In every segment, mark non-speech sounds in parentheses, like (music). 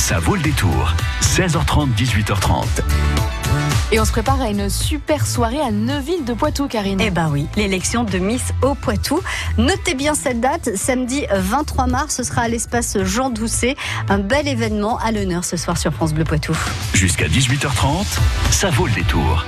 Ça vaut le détour. 16h30, 18h30. Et on se prépare à une super soirée à Neuville de Poitou, Karine. Eh ben oui, l'élection de Miss au Poitou. Notez bien cette date, samedi 23 mars, ce sera à l'espace Jean Doucet. Un bel événement à l'honneur ce soir sur France Bleu Poitou. Jusqu'à 18h30, ça vaut le détour.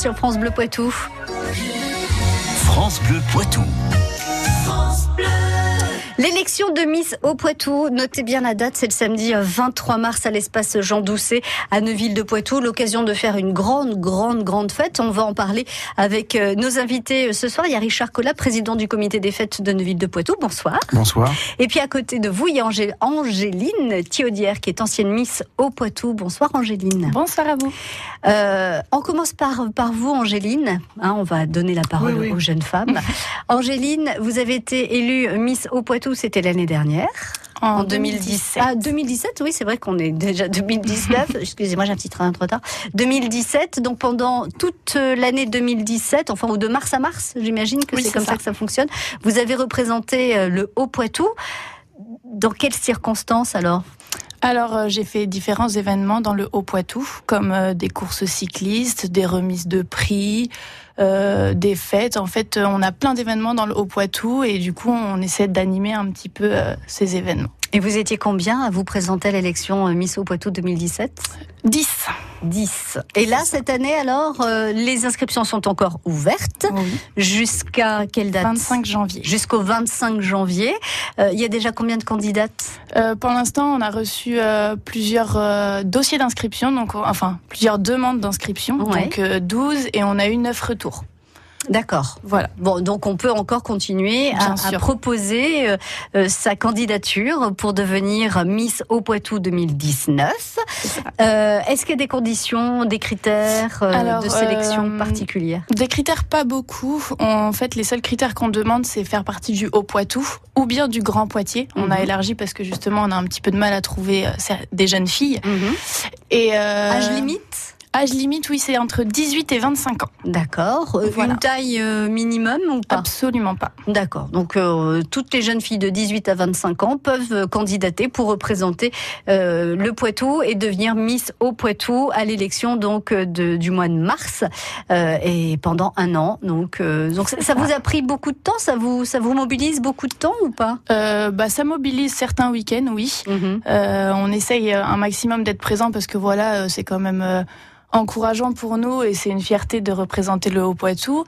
Sur France Bleu Poitou. France Bleu Poitou. L'élection de Miss au Poitou, notez bien la date, c'est le samedi 23 mars à l'espace Jean Doucet à Neuville de Poitou. L'occasion de faire une grande, grande, grande fête. On va en parler avec euh, nos invités ce soir. Il y a Richard Collat, président du comité des fêtes de Neuville de Poitou. Bonsoir. Bonsoir. Et puis à côté de vous, il y a Angéline Thiaudière qui est ancienne Miss au Poitou. Bonsoir Angéline. Bonsoir à vous. Euh, on commence par, par vous Angéline. Hein, on va donner la parole Oui, oui. aux jeunes femmes. (laughs) Angéline, vous avez été élue Miss au Poitou, c'était l'année dernière. En, 2017. Ah, 2017, oui, c'est vrai qu'on est déjà 2019. (laughs) Excusez-moi, j'ai un petit train de retard. 2017, donc pendant toute euh, l'année 2017, enfin, ou de mars à mars, j'imagine que Oui, c'est comme ça. ça. que ça fonctionne. Vous avez représenté euh, le Haut-Poitou. Dans quelles circonstances alors? Alors, euh, j'ai fait différents événements dans le Haut-Poitou, comme euh, des courses cyclistes, des remises de prix, euh, des fêtes. En fait, on a plein d'événements dans le Haut-Poitou et du coup, on essaie d'animer un petit peu ces événements. Et vous étiez combien à vous présenter à l'élection euh, Miss au Poitou 2017 10. 10. Et là, cette année, alors, euh, les inscriptions sont encore ouvertes. Oui. Jusqu'à quelle date? 25 janvier. Jusqu'au 25 janvier. Euh, Il y a déjà combien de candidates? Euh, pour l'instant, on a reçu plusieurs dossiers d'inscription, donc enfin plusieurs demandes d'inscription, Ouais. donc euh, 12 et on a eu 9 retours. D'accord. Voilà. Bon, donc on peut encore continuer à, proposer euh, euh, sa candidature pour devenir Miss au Poitou 2019. Euh, Est-ce qu'il y a des conditions, des critères euh, Alors, de sélection euh, particuliers Des critères pas beaucoup. En fait, les seuls critères qu'on demande, c'est faire partie du Haut-Poitou ou bien du Grand Poitiers. On a Mhm. élargi parce que justement, on a un petit peu de mal à trouver euh, des jeunes filles. Et euh, Âge limite? Âge limite, oui, c'est entre 18 et 25 ans. D'accord. Euh, Voilà. Une taille euh, minimum ou pas? Absolument pas. D'accord. Donc euh, toutes les jeunes filles de 18 à 25 ans peuvent euh, candidater pour représenter euh, le Poitou et devenir Miss au Poitou à l'élection donc de, du mois de mars euh, et pendant un an. Donc euh, donc ça, ça vous a pris beaucoup de temps, ça vous ça vous mobilise beaucoup de temps ou pas? Euh, bah, ça mobilise certains week-ends, oui. Euh, on essaye un maximum d'être présent parce que voilà, c'est quand même euh, encourageant pour nous et c'est une fierté de représenter le Haut-Poitou.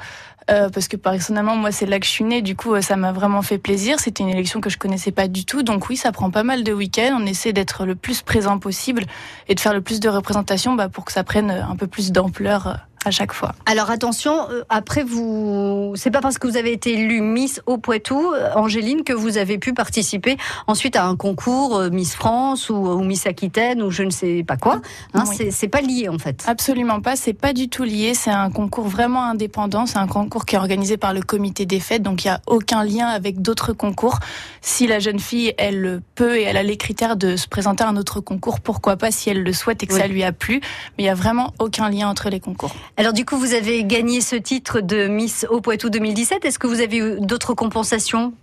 Euh, parce que personnellement, moi, c'est là que je suis née, du coup, euh, ça m'a vraiment fait plaisir. C'était une élection que je connaissais pas du tout, donc oui, ça prend pas mal de week-ends. On essaie d'être le plus présent possible et de faire le plus de représentations bah, pour que ça prenne un peu plus d'ampleur euh, à chaque fois. Alors attention, euh, après vous, c'est pas parce que vous avez été élue Miss au Poitou, euh, Angéline, que vous avez pu participer ensuite à un concours euh, Miss France ou, ou Miss Aquitaine ou je ne sais pas quoi. Hein, Oui. c'est- pas lié en fait. Absolument pas, c'est pas du tout lié, c'est un concours vraiment indépendant, c'est un concours qui est organisé par le comité des fêtes, donc il n'y a aucun lien avec d'autres concours. Si la jeune fille, elle peut et elle a les critères de se présenter à un autre concours, pourquoi pas si elle le souhaite et que Oui. ça lui a plu, mais il y a vraiment aucun lien entre les concours. Alors du coup, vous avez gagné ce titre de Miss au Poitou 2017. Est-ce que vous avez eu d'autres compensations?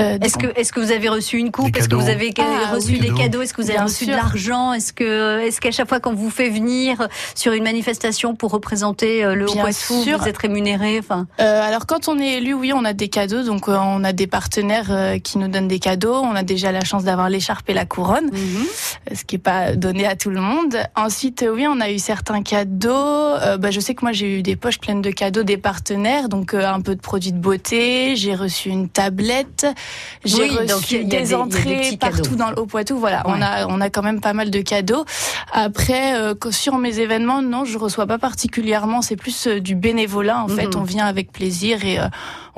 Euh, Est-ce que, est-ce que vous avez reçu une coupe? Est-ce que vous avez Ah, reçu oui. des Cadeaux. cadeaux? Est-ce que vous avez Bien reçu sûr. de l'argent? Est-ce que, est-ce qu'à chaque fois qu'on vous fait venir sur une manifestation pour représenter euh, le Bien Haut-Poitou, vous êtes rémunéré? Enfin, Euh, alors quand on est élu, oui, on a des cadeaux, donc euh, on a des partenaires qui nous donnent des cadeaux. On a déjà la chance d'avoir l'écharpe et la couronne. ce qui est pas donné à tout le monde. Ensuite, oui, on a eu certains cadeaux. Bah, je sais que moi, j'ai eu des poches pleines de cadeaux des partenaires, donc un peu de produits de beauté. J'ai reçu une tablette. J'ai Oui, donc reçu y a des- il y a des des entrées partout cadeaux. dans le Haut-Poitou. Voilà, Ouais. on a on a quand même pas mal de cadeaux. Après, euh, sur mes événements, non, je reçois pas particulièrement. C'est plus euh, du bénévolat. En fait, Mhm. on vient avec plaisir et euh,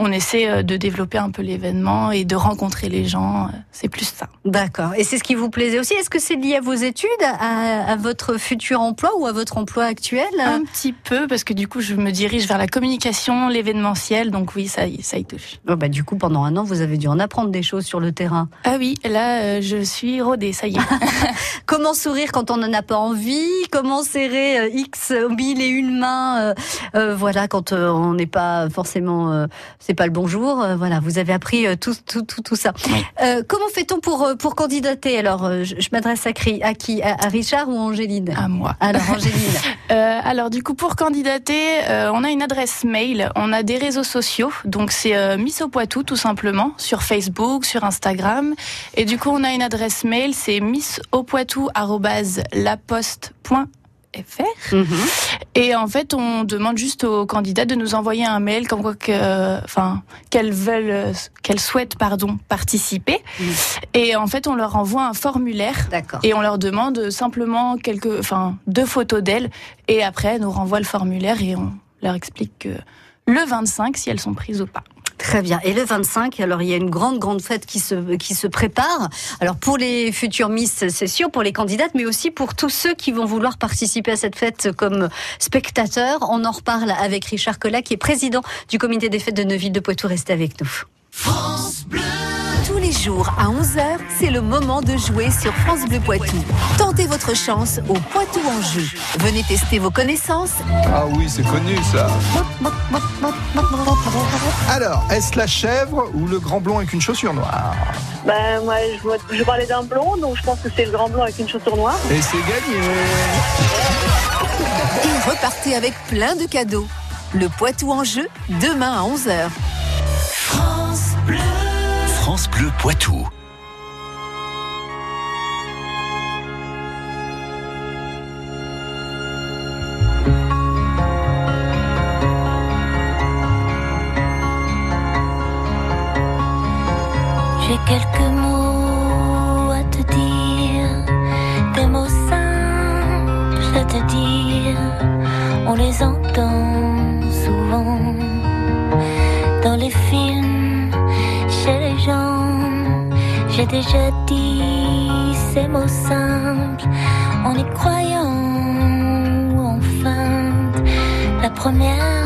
on essaie euh, de développer un peu l'événement et de rencontrer les gens. Euh, C'est plus ça. D'accord. Et c'est ce qui vous plaisait aussi. Est-ce que c'est lié à vos études, à, à votre futur emploi ou à votre emploi actuel? Un petit peu, parce que du coup, je me dirige vers la communication, l'événementiel, donc oui, ça, y- ça y touche. Oh, bah, Du coup, pendant un an, vous avez dû en apprendre des choses sur le terrain. Ah oui, là, euh, je suis rodée, ça y est. (laughs) Comment sourire quand on n'en a pas envie? Comment serrer euh, X mille et une mains euh, Voilà, quand on n'est pas forcément, euh, c'est pas le bonjour. euh, voilà, vous avez appris euh, tout, tout, tout, tout ça. Oui. Euh, comment fait-on pour pour candidater? Alors, je, je m'adresse à, qui- à qui? À, à Richard ou Angéline? À moi. Alors, Angéline. (laughs) Euh, alors du coup, pour candidater, euh, on a une adresse mail, on a des réseaux sociaux, donc c'est euh, Miss au Poitou tout simplement, sur Facebook, sur Instagram, et du coup, on a une adresse mail, c'est Mhm. Et en fait, on demande juste aux candidats de nous envoyer un mail comme quoi que, enfin, qu'elles veulent, qu'elles souhaitent, pardon, participer. Mhm. Et en fait, on leur envoie un formulaire D'accord. et on leur demande simplement quelques, enfin, deux photos d'elles. Et après, elles nous renvoient le formulaire et on leur explique que le 25, si elles sont prises ou pas. Très bien. Et le 25, alors il y a une grande, grande fête qui se, qui se prépare. Alors pour les futures Miss, c'est sûr, pour les candidates, mais aussi pour tous ceux qui vont vouloir participer à cette fête comme spectateurs. On en reparle avec Richard Collat, qui est président du comité des fêtes de Neuville de Poitou. Restez avec nous. Tous les jours à 11h, c'est le moment de jouer sur France Bleu Poitou. Tentez votre chance au Poitou en jeu. Venez tester vos connaissances. Ah oui, c'est connu ça. Alors, est-ce la chèvre ou le grand blond avec une chaussure noire? Ben, moi, je, parlais d'un blond, donc je pense que c'est le grand blond avec une chaussure noire. Et c'est gagné Et repartez avec plein de cadeaux. Le Poitou en jeu, demain à 11h. Bleu Poitou. J'ai quelques mots à te dire, des mots simples à te dire. On les entend souvent dans les films, J'ai déjà dit ces mots simples en y croyant ou en feinte. La première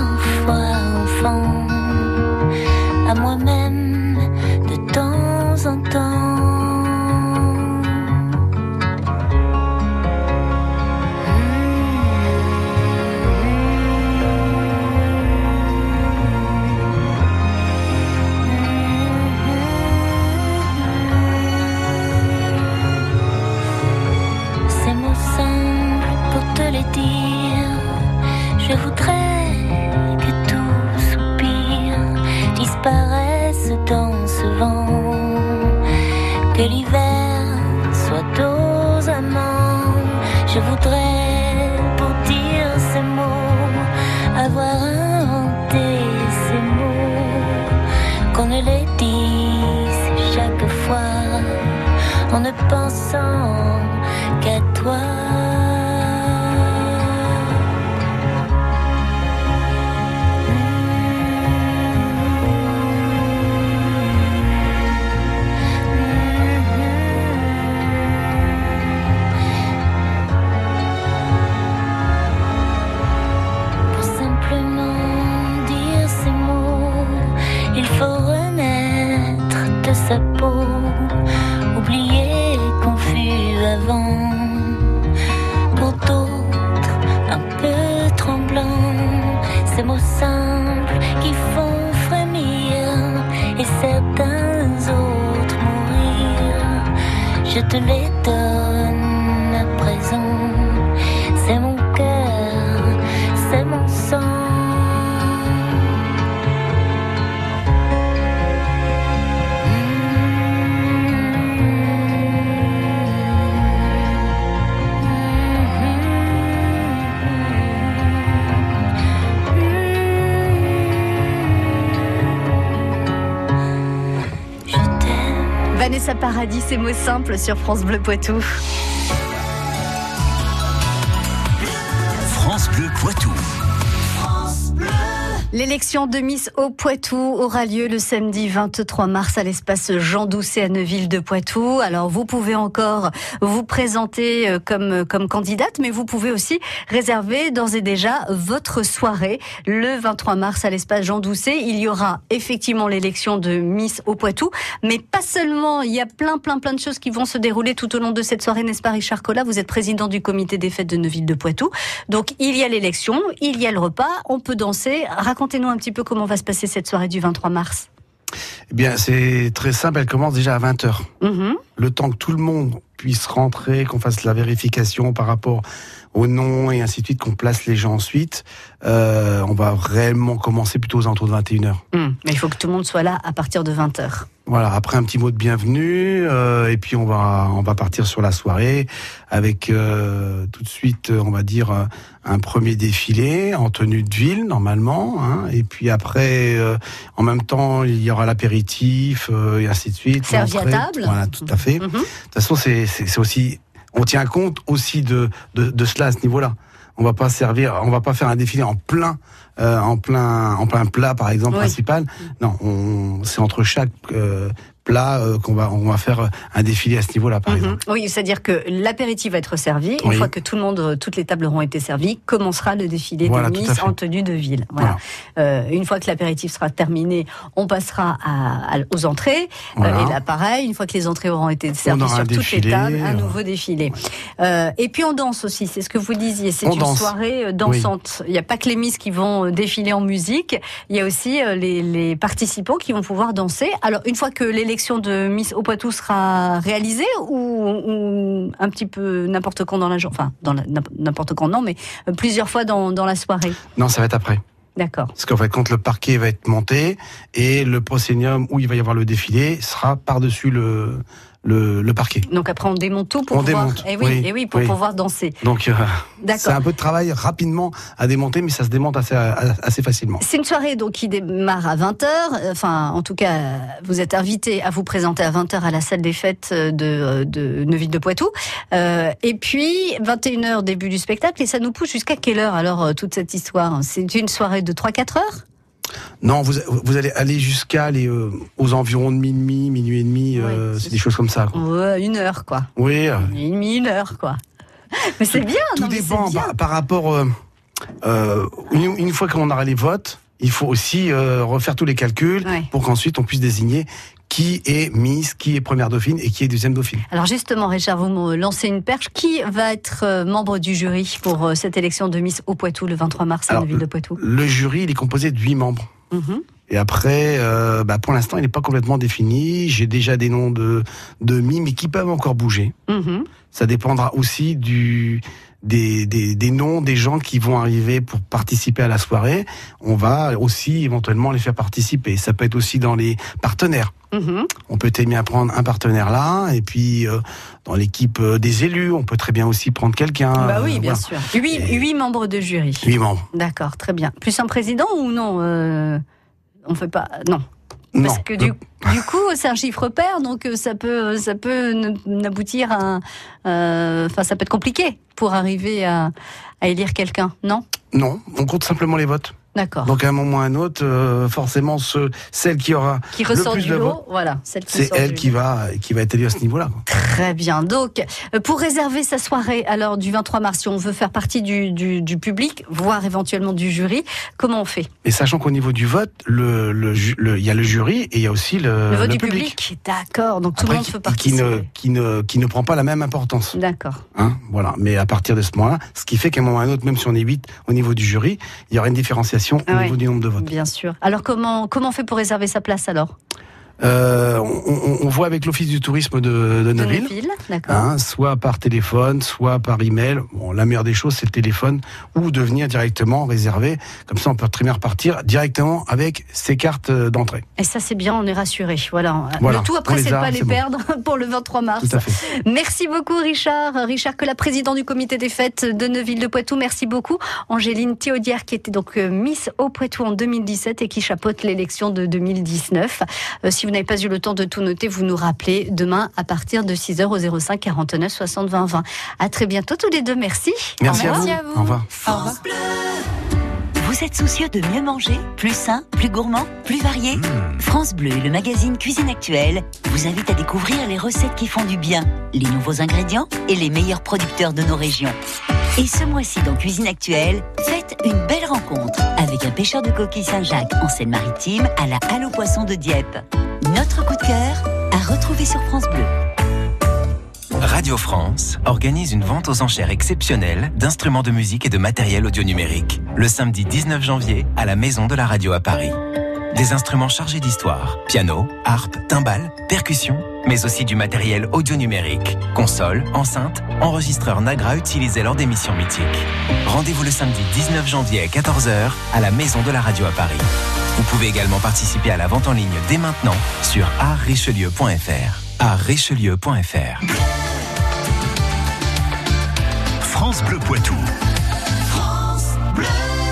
que l'hiver soit aux amants. Paradis, ces mots simples sur France Bleu Poitou. France Bleu Poitou. L'élection de Miss au Poitou aura lieu le samedi 23 mars à l'espace Jean Doucet à Neuville de Poitou. Alors vous pouvez encore vous présenter euh, comme comme candidate, mais vous pouvez aussi réserver d'ores et déjà votre soirée le 23 mars à l'espace Jean Doucet. Il y aura effectivement l'élection de Miss au Poitou, mais pas seulement. Il y a plein plein plein de choses qui vont se dérouler tout au long de cette soirée, n'est-ce pas Richard Collat? Vous êtes président du comité des fêtes de Neuville de Poitou. Donc il y a l'élection, il y a le repas, on peut danser. Racontez-nous un petit peu comment va se passer cette soirée du 23 mars. Eh bien, c'est très simple, elle commence déjà à 20h. Mhm. Le temps que tout le monde puisse rentrer, qu'on fasse la vérification par rapport au nom et ainsi de suite, qu'on place les gens ensuite, euh, on va réellement commencer plutôt aux alentours de 21h. Hum, Mais il faut que tout le monde soit là à partir de 20h. Voilà, après un petit mot de bienvenue, euh, et puis on va on va partir sur la soirée avec euh, tout de suite, on va dire un premier défilé en tenue de ville normalement, hein, et puis après, euh, en même temps, il y aura l'apéritif et ainsi de suite. Servi à table. Voilà, tout à fait. De Mhm. toute façon, c'est aussi, on tient compte aussi de de, de cela à ce niveau-là. On va pas servir, on va pas faire un défilé en plein, euh, en plein, en plein plat par exemple Oui. principal. Non, on, c'est entre chaque euh, plat euh, qu'on va on va faire euh, un défilé à ce niveau-là, par Mhm. exemple. Oui, c'est-à-dire que l'apéritif va être servi. Une Oui. fois que tout le monde, euh, toutes les tables auront été servies, commencera le défilé Voilà, de en tenue de ville. Voilà. Euh, une fois que l'apéritif sera terminé, on passera à- à- aux entrées. Voilà. Euh, et là, pareil, une fois que les entrées auront été servies sur toutes défilé, les tables, un nouveau défilé. Et puis on danse aussi, c'est ce que vous disiez. C'est une danse. soirée dansante. Il n'y a pas que les Miss qui vont défiler en musique, il y a aussi les, les participants qui vont pouvoir danser. Alors, une fois que de Miss au Poitou sera réalisée, ou, ou un petit peu n'importe quand dans la journée, enfin, n'importe quand non, mais euh, plusieurs fois dans, dans la soirée? Non, ça va être après. D'accord. Parce qu'en fait, quand le parquet va être monté et le proscénium où il va y avoir le défilé sera par-dessus le, le, le parquet. Donc après, on démonte tout pour On pouvoir, démonte, eh oui, oui, eh oui, pour oui. pouvoir danser. Donc, euh, c'est un peu de travail rapidement à démonter, mais ça se démonte assez, assez facilement. C'est une soirée donc qui démarre à 20h. Enfin, en tout cas, vous êtes invité à vous présenter à 20h à la salle des fêtes de, de Neuville de Poitou. Euh, et puis 21h début du spectacle et ça nous pousse jusqu'à quelle heure alors euh, toute cette histoire? C'est une soirée de 3-4 heures? Non, vous, vous allez aller jusqu'à les, euh, aux environs de minuit, minuit et demi, euh, c'est des choses comme ça. quoi. Une heure quoi. Oui, Une demi, une heure quoi. (laughs) Mais c'est bien. tout non, dépend bien. par, par rapport. euh, une, une fois qu'on aura les votes, il faut aussi refaire tous les calculs Ouais. pour qu'ensuite on puisse désigner qui est Miss, qui est première dauphine et qui est deuxième dauphine. Alors justement, Richard, vous me lancez une perche. Qui va être euh, membre du jury pour euh, cette élection de Miss au Poitou le 23 mars à Alors, Neuville de Poitou? Le jury, il est composé de huit membres. Mhm. Et après, euh, bah, pour l'instant, il n'est pas complètement défini. J'ai déjà des noms de, de mais qui peuvent encore bouger. Mhm. Ça dépendra aussi du, des, des, des noms des gens qui vont arriver pour participer à la soirée. On va aussi éventuellement les faire participer. Ça peut être aussi dans les partenaires. Mhm. On peut très bien prendre un partenaire là, et puis euh, dans l'équipe euh, des élus, on peut très bien aussi prendre quelqu'un. Bah oui, euh, bien voilà. sûr. Huit, Et- huit membres de jury. Huit membres. D'accord, très bien. Plus un président ou non euh, On fait pas. Non. Non. Parce que du, du coup, c'est un chiffre pair, donc ça peut, ça peut n'aboutir à. Enfin, ça peut être compliqué pour arriver à, à élire quelqu'un, non? Non, on compte simplement les votes. D'accord. Donc à un moment ou à un autre, euh, forcément, ce, celle qui aura Qui le ressort plus du de lot, voilà, celle qui c'est elle du qui va, qui va être élue à ce niveau-là. Très bien. Donc, euh, pour réserver sa soirée, alors du 23 mars, si on veut faire partie du, du, du public, voire éventuellement du jury, comment on fait? Et sachant qu'au niveau du vote, le, le, le- il y a le jury et il y a aussi le, Le vote du public, D'accord. Donc tout le monde qui- peut qui, ne, participer. qui, ne, qui ne prend pas la même importance. D'accord. Hein, voilà. Mais à partir de ce moment-là, ce qui fait qu'à un moment ou à un autre, même si on est 8 au niveau du jury, il y aura une différenciation au Ah ouais. niveau du nombre de votes. Bien sûr. Alors comment comment on fait pour réserver sa place alors? Euh, on, voit avec l'Office du tourisme de, Neuville. Hein, soit par téléphone, soit par email. Bon, la meilleure des choses, c'est le téléphone, ou de venir directement réserver. Comme ça, on peut très bien repartir directement avec ses cartes d'entrée. Et ça c'est bien, on est rassuré. Voilà. Voilà. Le tout après c'est de pas les bon. perdre (laughs) pour le 23 mars. Tout à fait. Merci beaucoup Richard. Richard que la présidente du comité des fêtes de Neuville de Poitou. Merci beaucoup. Angéline Théaudière qui était donc euh, Miss au Poitou en 2017 et qui chapeaute l'élection de 2019. Euh, si vous n'avez pas eu le temps de tout noter, vous nous rappelez demain à partir de 6h au 05 49 60 20 20. À très bientôt tous les deux. Merci. Merci, Au à, revoir. vous. Au revoir. Au revoir. Vous êtes soucieux de mieux manger, plus sain, plus gourmand, plus varié? France Bleu et le magazine Cuisine Actuelle vous invitent à découvrir les recettes qui font du bien, les nouveaux ingrédients et les meilleurs producteurs de nos régions. Et ce mois-ci dans Cuisine Actuelle, faites une belle rencontre avec un pêcheur de coquilles Saint-Jacques en Seine-Maritime à la Halle aux Poissons de Dieppe. Notre coup de cœur à retrouver sur France Bleu. Radio France organise une vente aux enchères exceptionnelle d'instruments de musique et de matériel audio numérique le samedi 19 janvier à la Maison de la Radio à Paris. Des instruments chargés d'histoire, piano, harpe, timbales, percussions, mais aussi du matériel audio numérique, console, enceinte, enregistreur Nagra utilisé lors d'émissions mythiques. Rendez-vous le samedi 19 janvier à 14h à la Maison de la Radio à Paris. Vous pouvez également participer à la vente en ligne dès maintenant sur artrichelieu.fr. artrichelieu.fr. France Bleu Poitou.